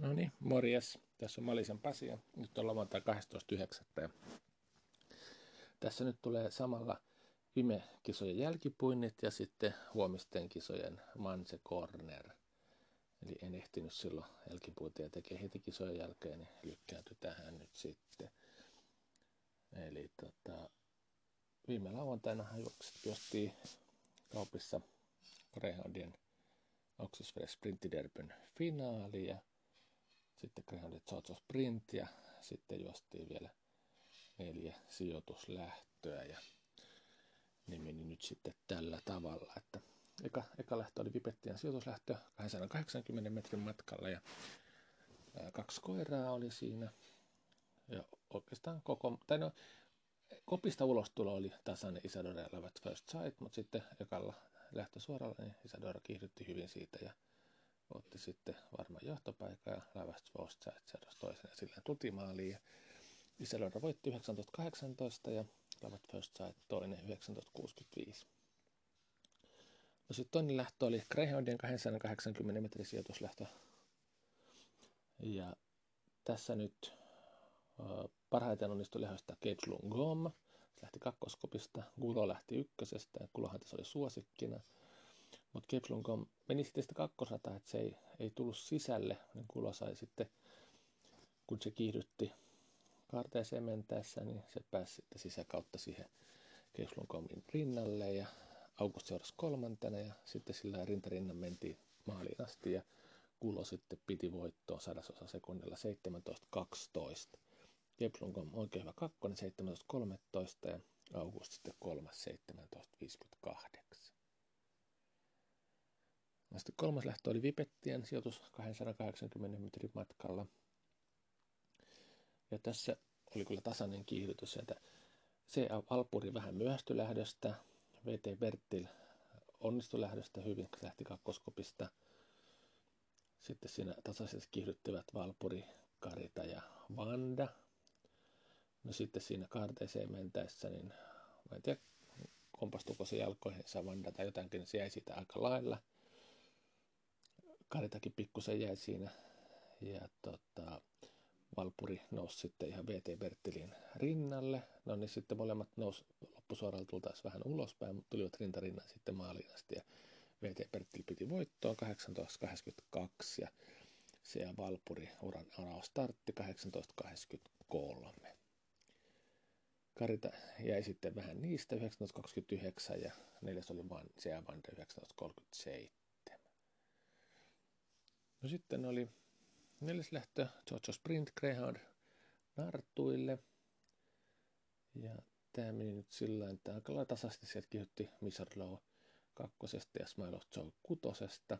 No niin, morjes. Tässä on Malisen Pasi ja nyt on lauantai 12.9. Tässä nyt tulee samalla viime kisojen jälkipuinnit ja sitten huomisten kisojen Manse Corner. Eli en ehtinyt silloin jälkipuintia tekee heti kisojen jälkeen, niin lykkääntyi tähän nyt sitten. Eli tota, viime lauantaina juostiin kaupissa Greyhoundien Oxford Sprinttiderbyn finaali ja sitten Greyhoundit Georgia Sprint ja sitten juostiin vielä neljä sijoituslähtöä ja ne meni nyt sitten tällä tavalla, että eka, eka lähtö oli Vipettien sijoituslähtö 280 metrin matkalla ja kaksi koiraa oli siinä ja oikeastaan koko, tai no, kopista ulostulo oli tasainen Isadora ja First Sight, mutta sitten ekalla lähtö suoralla, niin Isadora kiihdytti hyvin siitä ja otti sitten varmaan johtopaikan ja Lavast First Sight seurasi toisen ja silleen tultiin maaliin. Ja Isadora voitti 1918 ja Lavat First toinen 1965. No sitten toinen lähtö oli Greyhoundien 280 metrin sijoituslähtö. Ja tässä nyt parhaiten onnistui lehöstä Cape Gom. Se lähti kakkoskopista, Gulo lähti ykkösestä ja Kulohan tässä oli suosikkina. Mutta Gom meni sitten sitä kakkosrataa, että se ei, ei tullut sisälle, niin Gulo sai sitten, kun se kiihdytti kaarteeseen mentäessä, niin se pääsi sitten sisäkautta siihen Gomin rinnalle ja August seurasi kolmantena ja sitten sillä rintarinnan mentiin maaliin asti ja Kulo sitten piti voittoa sadasosa sekunnilla 17.12. Keplung on oikein hyvä kakkonen 17.13 ja August sitten kolmas 17.58. Sitten kolmas lähtö oli Vipettien sijoitus 280 metrin matkalla. Ja tässä oli kyllä tasainen kiihdytys, että se Alpuri vähän myöhästyi lähdöstä, VT Bertil onnistui lähdöstä hyvin, lähti kakkoskopista. Sitten siinä tasaisesti kiihdyttivät Valpuri, Karita ja Vanda. No sitten siinä kaarteeseen mentäessä, niin mä en tiedä, kompastuko se jalkoihinsa Vanda tai jotakin, niin se jäi siitä aika lailla. Karitakin pikkusen jäi siinä. Ja tota, Valpuri nousi sitten ihan VT Bertilin rinnalle. No niin sitten molemmat nousi loppusuoralla tultaisiin vähän ulospäin, mutta tulivat rintarinnan sitten maaliin asti. Ja VT Bertil piti voittoa 18.82 ja se ja Valpuri uran araus startti 18.83. Karita jäi sitten vähän niistä 1929 ja neljäs oli vain Sea Vande 1937. No sitten oli neljäs lähtö Georgia Sprint Greyhound Nartuille. Ja tämä meni nyt sillä että aika lailla tasaisesti sieltä kihutti Misarlow kakkosesta ja Smile Joe kutosesta.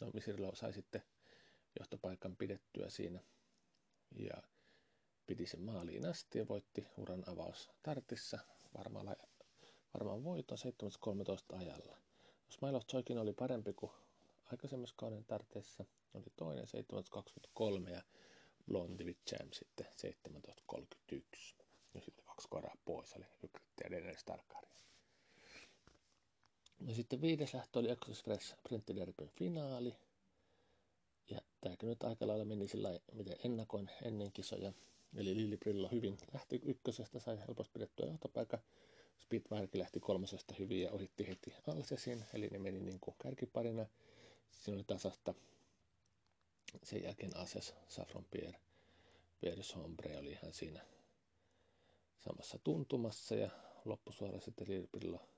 No Misarlow sai sitten johtopaikan pidettyä siinä. Ja piti sen maaliin asti ja voitti uran avaus Tartissa varmaan, varmaan voiton 7.13 ajalla. Smile Joykin oli parempi kuin aikaisemmassa kauden tarteessa. Oli toinen 7.23 ja Blondie Jam sitten 17.31. Ja sitten kaksi koraa pois Ykritti ja Dennis Starkari. No sitten viides lähtö oli Express Sprinttiderbyn finaali. Ja tämäkin nyt aika lailla meni sillä miten ennakoin ennen kisoja. Eli Lili Brillo hyvin lähti ykkösestä, sai helposti pidettyä johtopaikan. Spitfirekin lähti kolmosesta hyvin ja ohitti heti Alsesin, eli ne meni niin kuin kärkiparina. Siinä oli tasasta. Sen jälkeen Ases, Saffron Pierre, Pierre Sombre oli ihan siinä samassa tuntumassa ja loppusuora sitten Lili Brillo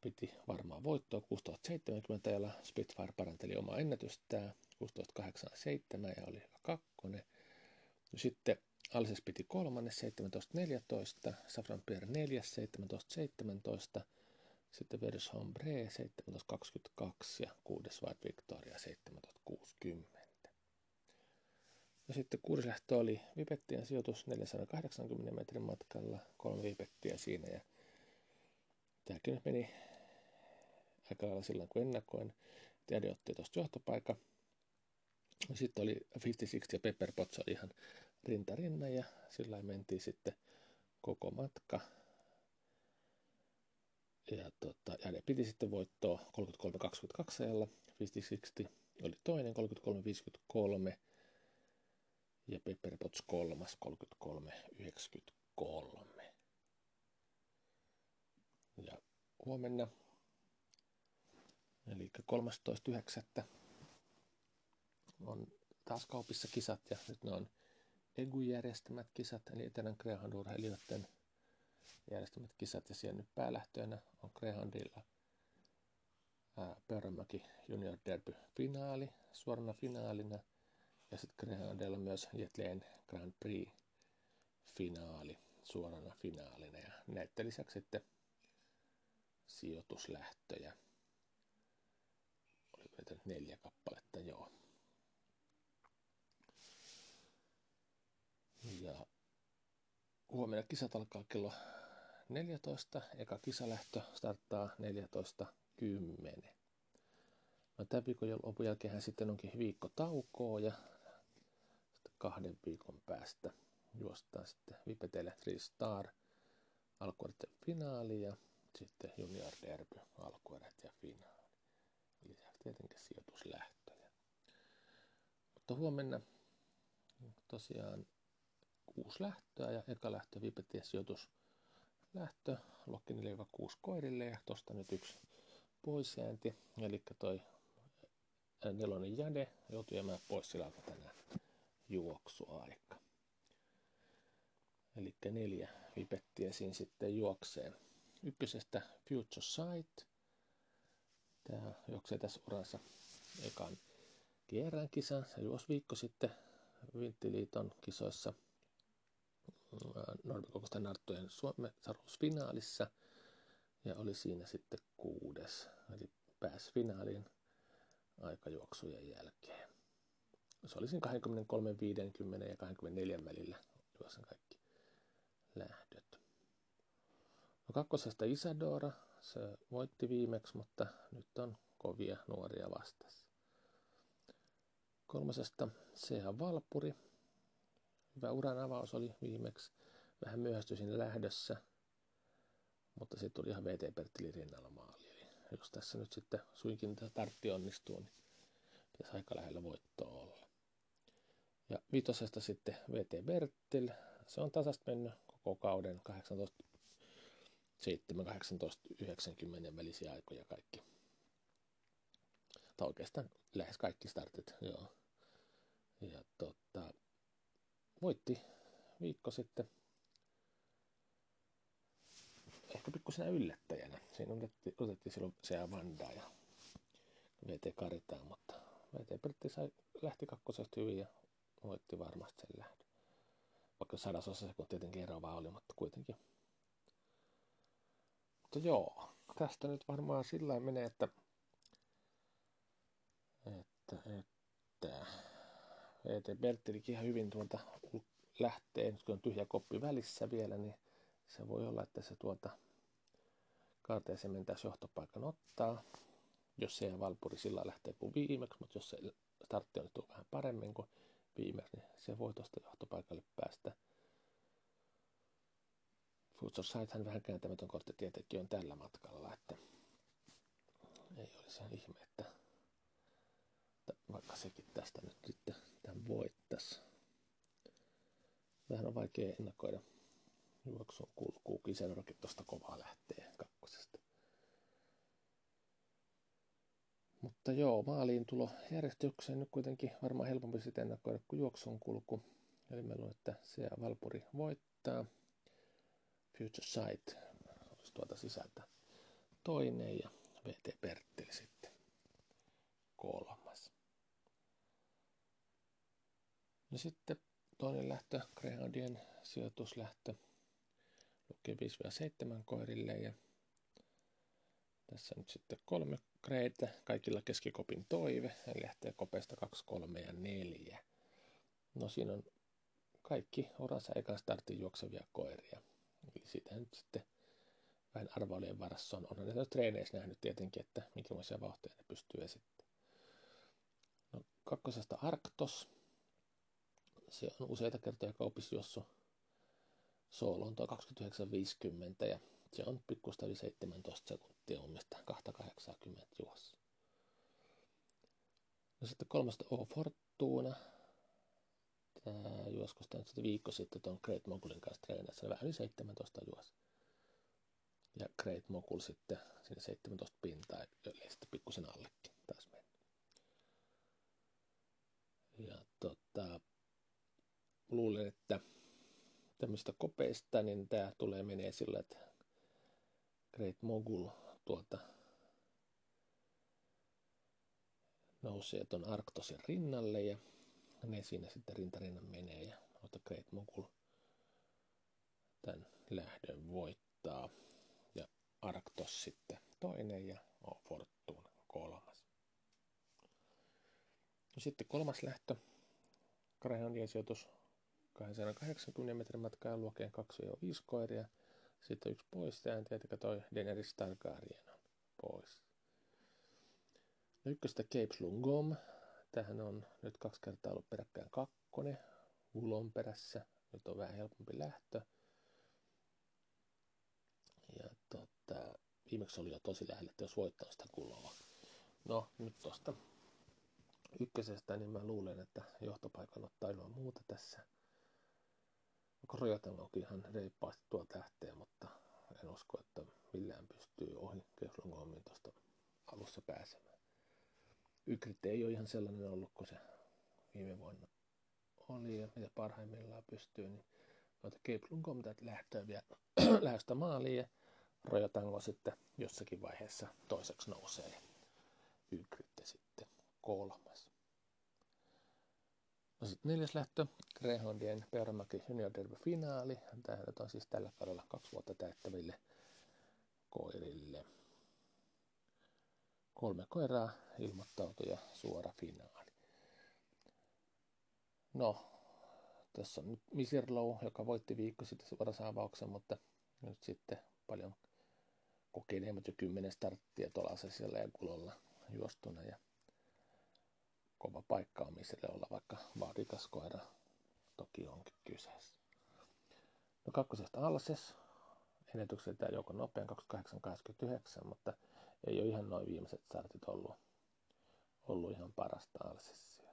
piti varmaan voittoa 6070, jolla Spitfire paranteli omaa ennätystään 1687 ja oli kakkonen. No sitten Alses piti kolmanne 1714, Safran Pierre neljäs 1717, sitten Verdus Hombre 1722 ja kuudes White Victoria 1760. No sitten kuudes lähtö oli Vipettien sijoitus 480 metrin matkalla, kolme Vipettiä siinä ja tämäkin nyt meni aika lailla silloin kuin ennakoin. Tiede otti tuosta johtopaikan. Sitten oli 56 ja Pepper Potts oli ihan rinta rinnan ja sillä mentiin sitten koko matka. Ja, tota, ja ne piti sitten voittoa 33-22 ajalla 50-60 oli toinen 33.53 ja Pepperpots kolmas 33.93. Ja huomenna, eli 13.9. on taas kaupissa kisat ja nyt ne on EGU järjestämät kisat, eli Etelän Greyhound-urheilijoiden järjestämät kisat ja siellä nyt päälähtöönä on Greyhoundilla Peuranmäki Junior Derby finaali, suorana finaalina ja sitten Greyhoundilla myös Jetleen Grand Prix finaali suorana finaalina ja näiden lisäksi sitten sijoituslähtöjä. Oliko niitä neljä kappaletta? Joo. Ja huomenna kisat alkaa kello 14. Eka kisalähtö starttaa 14.10. No tämän viikon lopun jälkeen sitten onkin viikko taukoa ja kahden viikon päästä juostaan sitten Vipetelle Three Star alkuerät ja finaali ja sitten Junior Derby alkuerät ja finaali. Lisäksi tietenkin sijoituslähtöjä. Mutta huomenna tosiaan kuusi lähtöä ja eka lähtö Vipettien sijoitus lähtö Lokki 4-6 koirille ja tosta nyt yksi poisjäänti, eli toi nelonen jade joutui jäämään pois sillä tänään juoksuaika. Eli neljä vipettiä siinä sitten juoksee. Ykkösestä Future Sight. Tämä juoksee tässä uransa ekan kierrän kisan. Se juosi viikko sitten Vinttiliiton kisoissa normikokoisten narttujen Suomen finaalissa ja oli siinä sitten kuudes, eli pääsi finaaliin aikajuoksujen jälkeen. Se oli siinä 23, 50 ja 24 välillä juosen kaikki lähdöt. No kakkosesta Isadora, se voitti viimeksi, mutta nyt on kovia nuoria vastassa. Kolmosesta CH Valpuri. Hyvä uran avaus oli viimeksi. Vähän myöhästyi lähdössä, mutta sitten tuli ihan VT Perttili rinnalla maali. Eli jos tässä nyt sitten suinkin tartti onnistuu, niin pitäisi aika lähellä voittoa olla. Ja vitosesta sitten VT Bertil. Se on tasasta mennyt koko kauden 18 7, 18, 90 välisiä aikoja kaikki. Tai oikeastaan lähes kaikki startit, joo. Ja tota, voitti viikko sitten ehkä pikkusena yllättäjänä. Siinä otettiin, otettiin silloin se Vanda ja VT Karitaa, mutta VT Pertti sai, lähti kakkosesta hyvin ja voitti varmasti sen lähdön. Vaikka sadasosa kun tietenkin eroavaa oli, mutta kuitenkin mutta joo, tästä nyt varmaan sillä menee, että, että, että VT Berttilikin ihan hyvin tuolta lähtee, nyt kun on tyhjä koppi välissä vielä, niin se voi olla, että se tuota kaarteeseen mentäisi johtopaikan ottaa, jos se Valpuri sillä lähtee kuin viimeksi, mutta jos se startti on vähän paremmin kuin viimeksi, niin se voi tuosta johtopaikalle päästä. Future Sighthan vähän kääntämätön kortti tietenkin on tällä matkalla, että ei olisi ihme, että vaikka sekin tästä nyt sitten tämän voittaisi. Vähän on vaikea ennakoida juoksun kulkuu, Kiselrokin tuosta kovaa lähtee kakkosesta. Mutta joo, maaliin tulo järjestykseen nyt kuitenkin varmaan helpompi sitten ennakoida kuin juoksun kulku. Eli meillä on, että se Valpuri voittaa. Future Sight olisi tuolta sisältä toinen ja VT Pertteli sitten kolmas. No sitten toinen lähtö, Greyhoundien sijoituslähtö, lukee 5-7 koirille ja tässä nyt sitten kolme kreitä, kaikilla keskikopin toive, eli lähtee kopeista 2, 3 ja 4. No siinä on kaikki uransa ekan startin juoksevia koiria. Eli siitä nyt sitten vähän arvailujen varassa on. Onhan näitä treeneissä nähnyt tietenkin, että minkälaisia vauhtia ne pystyy esittämään. No, kakkosesta Arctos. Se on useita kertoja kaupissa juossut sooloon tuo 29.50 ja se on pikkusta yli 17 sekuntia mun mielestä 280 juossa. No sitten kolmasta O Fortuna. Tää juosko sitä nyt sitten viikko sitten tuon Great Mogulin kanssa treenassa. Vähän yli 17 juos. Ja Great Mogul sitten sinne 17 pintaa, eli sitten pikkusen allekin taas meni. Ja tota, luulen, että tämmöistä kopeista, niin tämä tulee menee sillä, että Great Mogul tuolta nousee tuon Arktosin rinnalle ja ne siinä sitten rintarinnan menee ja mutta Great Mogul tämän lähdön voittaa ja Arktos sitten toinen ja on Fortuna kolmas. No sitten kolmas lähtö, Greyhoundien sijoitus 280 metrin matkaa luokeen 2-5 koiria. Sitten yksi pois, ja tietenkin toi Daenerys Targaryen on pois. Ykköstä Cape Lungom. Tähän on nyt kaksi kertaa ollut peräkkäin kakkonen. Gulon perässä. Nyt on vähän helpompi lähtö. Ja tota, viimeksi oli jo tosi lähellä, että jos voittaa sitä Guloa. No, nyt tosta ykkösestä, niin mä luulen, että johtopaikan ottaa ilman muuta tässä. Onkin ihan reippaasti tuo lähtee, mutta en usko, että millään pystyy ohi Keflungomin tuosta alussa pääsemään. Ykrit ei ole ihan sellainen ollut kuin se viime vuonna oli ja mitä parhaimmillaan pystyy, niin noita Keplungom lähtöä vielä lähestä maaliin ja Rojotango sitten jossakin vaiheessa toiseksi nousee Ykritte sitten kolmas. No sitten neljäs lähtö, Greyhoundien Peuramäki Junior Derby finaali. Tämä on siis tällä kaudella kaksi vuotta täyttäville koirille. Kolme koiraa ilmoittautui ja suora finaali. No, tässä on nyt Misirlow, joka voitti viikko sitten suorasaavauksen, mutta nyt sitten paljon kokeneemmat jo kymmenen starttia tuolla siellä ja kulolla juostuna. Ja kova paikka on misille olla, vaikka vaadikas koira toki onkin kyseessä. No kakkosesta Alses, ennätykseltä joko nopean 28-29, mutta ei ole ihan noin viimeiset startit ollut, ollut ihan parasta Alsessia.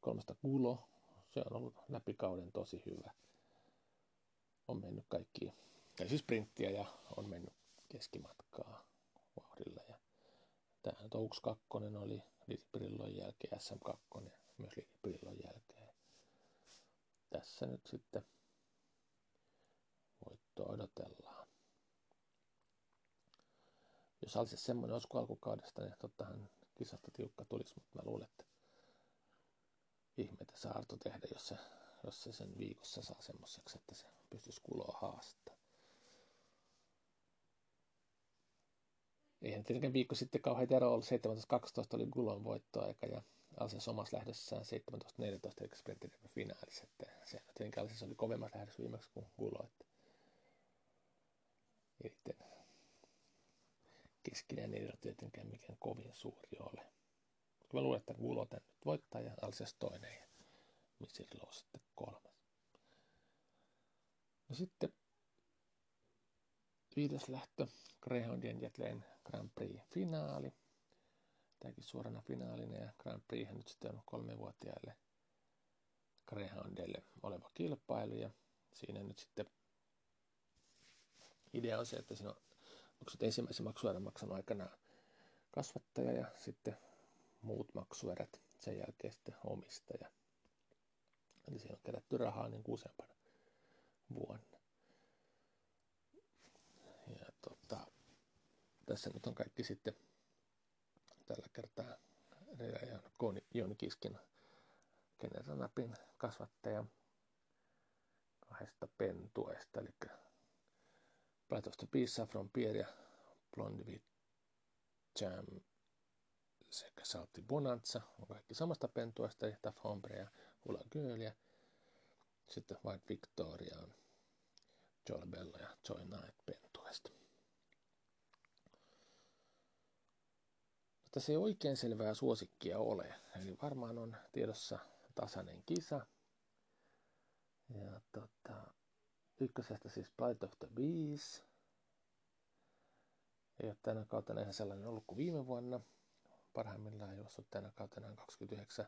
Kolmesta Kulo, se on ollut läpikauden tosi hyvä. On mennyt kaikki, tai siis sprinttiä ja on mennyt keskimatkaa vauhdilla. Ja tämä Touks 2 oli Litpirillon jälkeen SM2 myös Litpirillon jälkeen. Tässä nyt sitten voittoa odotellaan. Jos olisi semmoinen olisiko alkukaudesta, niin tottahan kisasta tiukka tulisi, mutta mä luulen, että ihmeitä saa Arto tehdä, jos se, jos se sen viikossa saa semmoiseksi, että se pystyisi kuloa haastaa. Eihän tietenkään viikko sitten kauhean ero ollut. 17-12 oli Gulon voittoaika ja Alses omassa lähdössään 17-14 eli sprinttiryhmän finaalissa. Että se tietenkin Alses oli kovemmat lähdössä viimeksi kuin Gulo. Että ei keskinen ero tietenkään mikään kovin suuri ole. Mä luulen, että Gulo tän nyt voittaa ja Alses toinen ja Misirlo sitten kolmas. No sitten viides lähtö, Greyhoundien Jetleen Grand Prix-finaali. Tämäkin suorana finaalinen ja Grand Prix nyt sitten on kolmevuotiaille Greyhoundille oleva kilpailu ja siinä nyt sitten idea on se, että siinä on, onko se ensimmäisen maksuerän maksanut aikana kasvattaja ja sitten muut maksuerät sen jälkeen sitten omistaja. Eli siinä on kerätty rahaa niin useampana vuonna. Tässä nyt on kaikki sitten tällä kertaa Jouni Kiskin Generanapin kasvattaja kahdesta pentuesta, eli Platosta Pisa from ja Blondivit Jam sekä Saltti Bonanza on kaikki samasta pentuesta, ja Hombre ja Ula Girl ja sitten White Victoria on Joel ja Joy Knight pentuesta. Tässä ei oikein selvää suosikkia ole. Eli varmaan on tiedossa tasainen kisa. Ja tota, ykkösestä siis Plight of the Bees. Ei ole tänä kautta ihan sellainen ollut kuin viime vuonna. parhaimmillaan juossut tänä kautena 29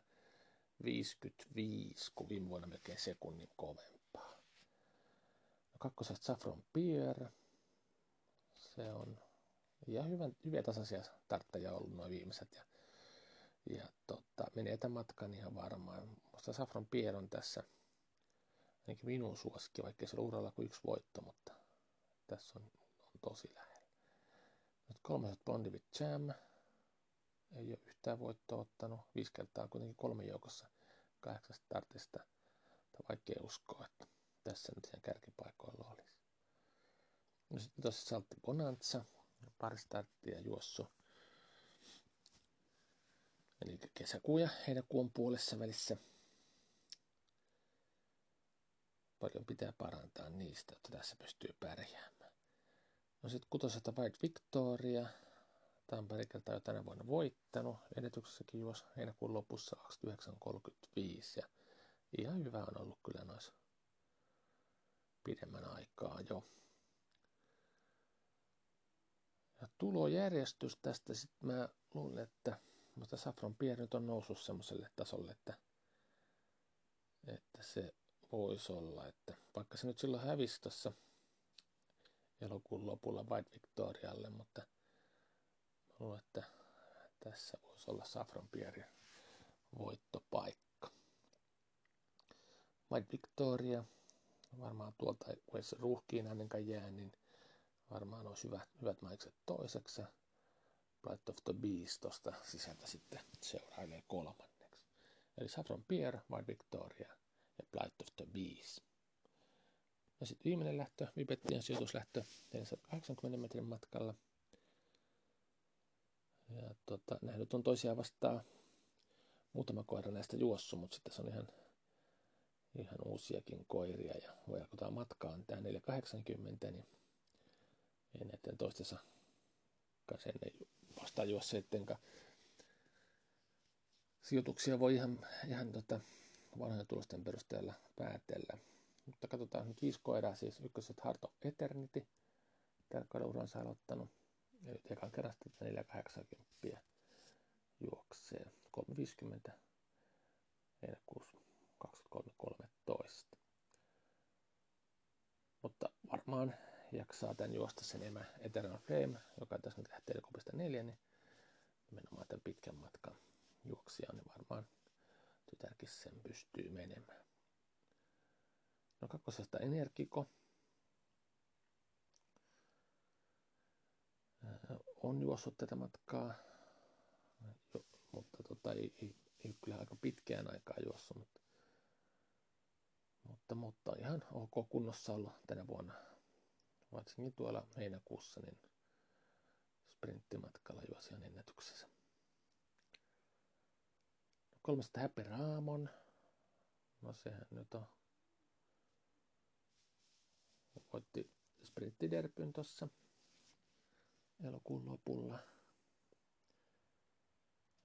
55, kun viime vuonna melkein sekunnin kovempaa. No, kakkosesta Saffron Pier. Se on ja hyvän, hyviä tasaisia tarttajia ollut noin viimeiset. Ja, ja tota, menee tämän matkan ihan varmaan. Musta Saffron Pier on tässä ainakin minun suosikki, vaikka se uralla kuin yksi voitto, mutta tässä on, on tosi lähellä. Nyt kolmaset Blondivit Jam. Ei ole yhtään voittoa ottanut. Viisi kertaa kuitenkin kolme joukossa kahdeksasta startista. Tai vaikea uskoa, että tässä nyt ihan kärkipaikoilla olisi. No sitten tuossa Saltti Bonanza, pari starttia juossu. Eli kesäkuun ja heinäkuun puolessa välissä. Paljon pitää parantaa niistä, että tässä pystyy pärjäämään. No sitten kutosesta White Victoria. Tämä on pari kertaa jo tänä vuonna voittanut. Ennätyksessäkin juosi heinäkuun lopussa 29.35 ja ihan hyvä on ollut kyllä noissa pidemmän aikaa jo. Ja tulojärjestys tästä sitten mä luulen, että mutta Safron Pierre nyt on noussut semmoiselle tasolle, että, että se voisi olla, että vaikka se nyt silloin hävisi tuossa elokuun lopulla White Victorialle, mutta mä luulen, että tässä voisi olla Safron Pierre voittopaikka. White Victoria, varmaan tuolta, kun se ruuhkiin ennenkaan jää, niin varmaan olisi hyvät, hyvät maikset toiseksi. Plight of the Beast tuosta sisältä sitten seurailee kolmanneksi. Eli Saffron Pierre, White Victoria ja Plight of the Beast. Ja sitten viimeinen lähtö, Vipettien sijoituslähtö 480 metrin matkalla. Ja tota, nähdyt on toisiaan vastaan muutama koira näistä juossu, mutta sitten se on ihan, ihan uusiakin koiria. Ja voi kun matkaan tämä 480, niin ei näiden toistensa kanssa ennen vastaan juosseittenkaan sijoituksia voi ihan, ihan tota, vanhojen tulosten perusteella päätellä. Mutta katsotaan nyt viisi koiraa, siis ykköset Harto Eternity, tällä kaudella uransa aloittanut. Ja nyt ekan kerran sitten 480 juoksee 350 heinäkuussa 23.13. Mutta varmaan jaksaa tämän juosta sen emä Eternal Flame, joka tässä nyt lähtee 4, niin nimenomaan tämän pitkän matkan juoksija, niin varmaan tytärkin sen pystyy menemään. No kakkosesta Energiko. On juossut tätä matkaa, mutta tota, ei, ei, ei kyllä aika pitkään aikaa juossut, mutta, mutta, mutta ihan ok kunnossa ollut tänä vuonna varsinkin tuolla heinäkuussa, niin sprinttimatkalla juosi ihan ennätyksessä. No, kolmesta Happy Raamon. No sehän nyt on. Voitti sprinttiderpyn tuossa elokuun lopulla.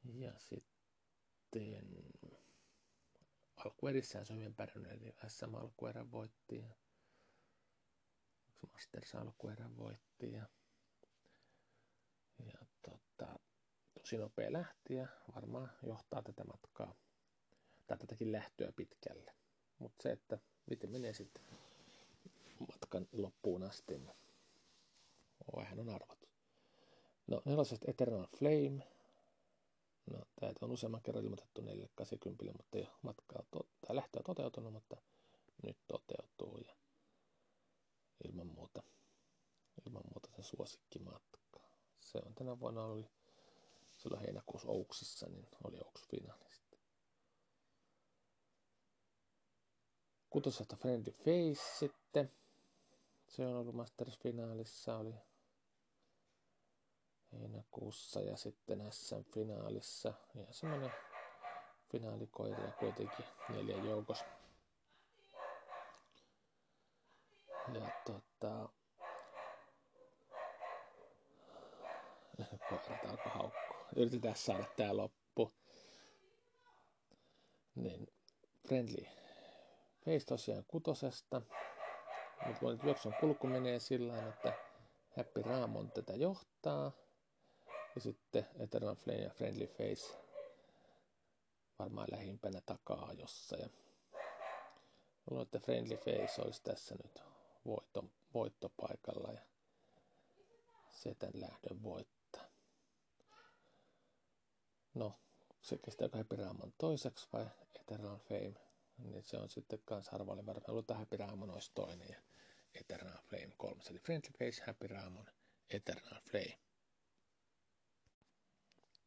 Ja sitten alkuerissään se on hyvin pärjännyt, eli SM alkuerän voitti. Ja Masters alkuerän voitti ja, ja tota, tosi nopea lähti ja varmaan johtaa tätä matkaa tai tätäkin lähtöä pitkälle. Mutta se, että miten menee sitten matkan loppuun asti, niin vähän on arvot. No nelosesta Eternal Flame. No, täältä on useamman kerran ilmoitettu 480, mutta ei ole matkaa, to- tai lähtöä toteutunut, mutta nyt toteutuu. Ja ilman muuta, ilman muuta se suosikkimatka. Se on tänä vuonna oli silloin heinäkuussa Ouksissa, niin oli Ouks finalisti. Kutosesta Friendly Face sitten. Se on ollut Masters-finaalissa, oli heinäkuussa ja sitten SM-finaalissa. Ja semmoinen finaalikoiria kuitenkin neljä joukossa. Ja tota... Koirat alkoi haukkua. Yritetään saada tää loppu. Niin, friendly face tosiaan kutosesta. Mutta nyt juoksun kulku menee sillä että Happy Raamon tätä johtaa. Ja sitten Eternal Flame ja Friendly Face varmaan lähimpänä takaa jossa. Ja luulen, että Friendly Face olisi tässä nyt voitto, voittopaikalla ja setän lähdön voittaa. No, se kestää Happy Raamon toiseksi vai Eternal Flame, niin se on sitten kans harvalle varmaan. Luulen, että Happy Raamon olisi toinen ja Eternal Flame kolmas. Eli Friendly Face, Happy Raamon, Eternal Flame.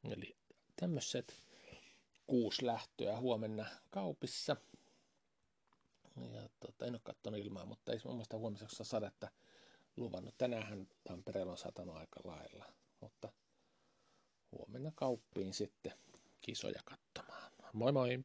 Eli tämmöiset kuusi lähtöä huomenna kaupissa. Ja tota, en ole katsonut ilmaa, mutta ei mun mielestä huomiseksi sadetta luvannut. Tänään Tampereella on satanut aika lailla, mutta huomenna kauppiin sitten kisoja katsomaan. Moi moi!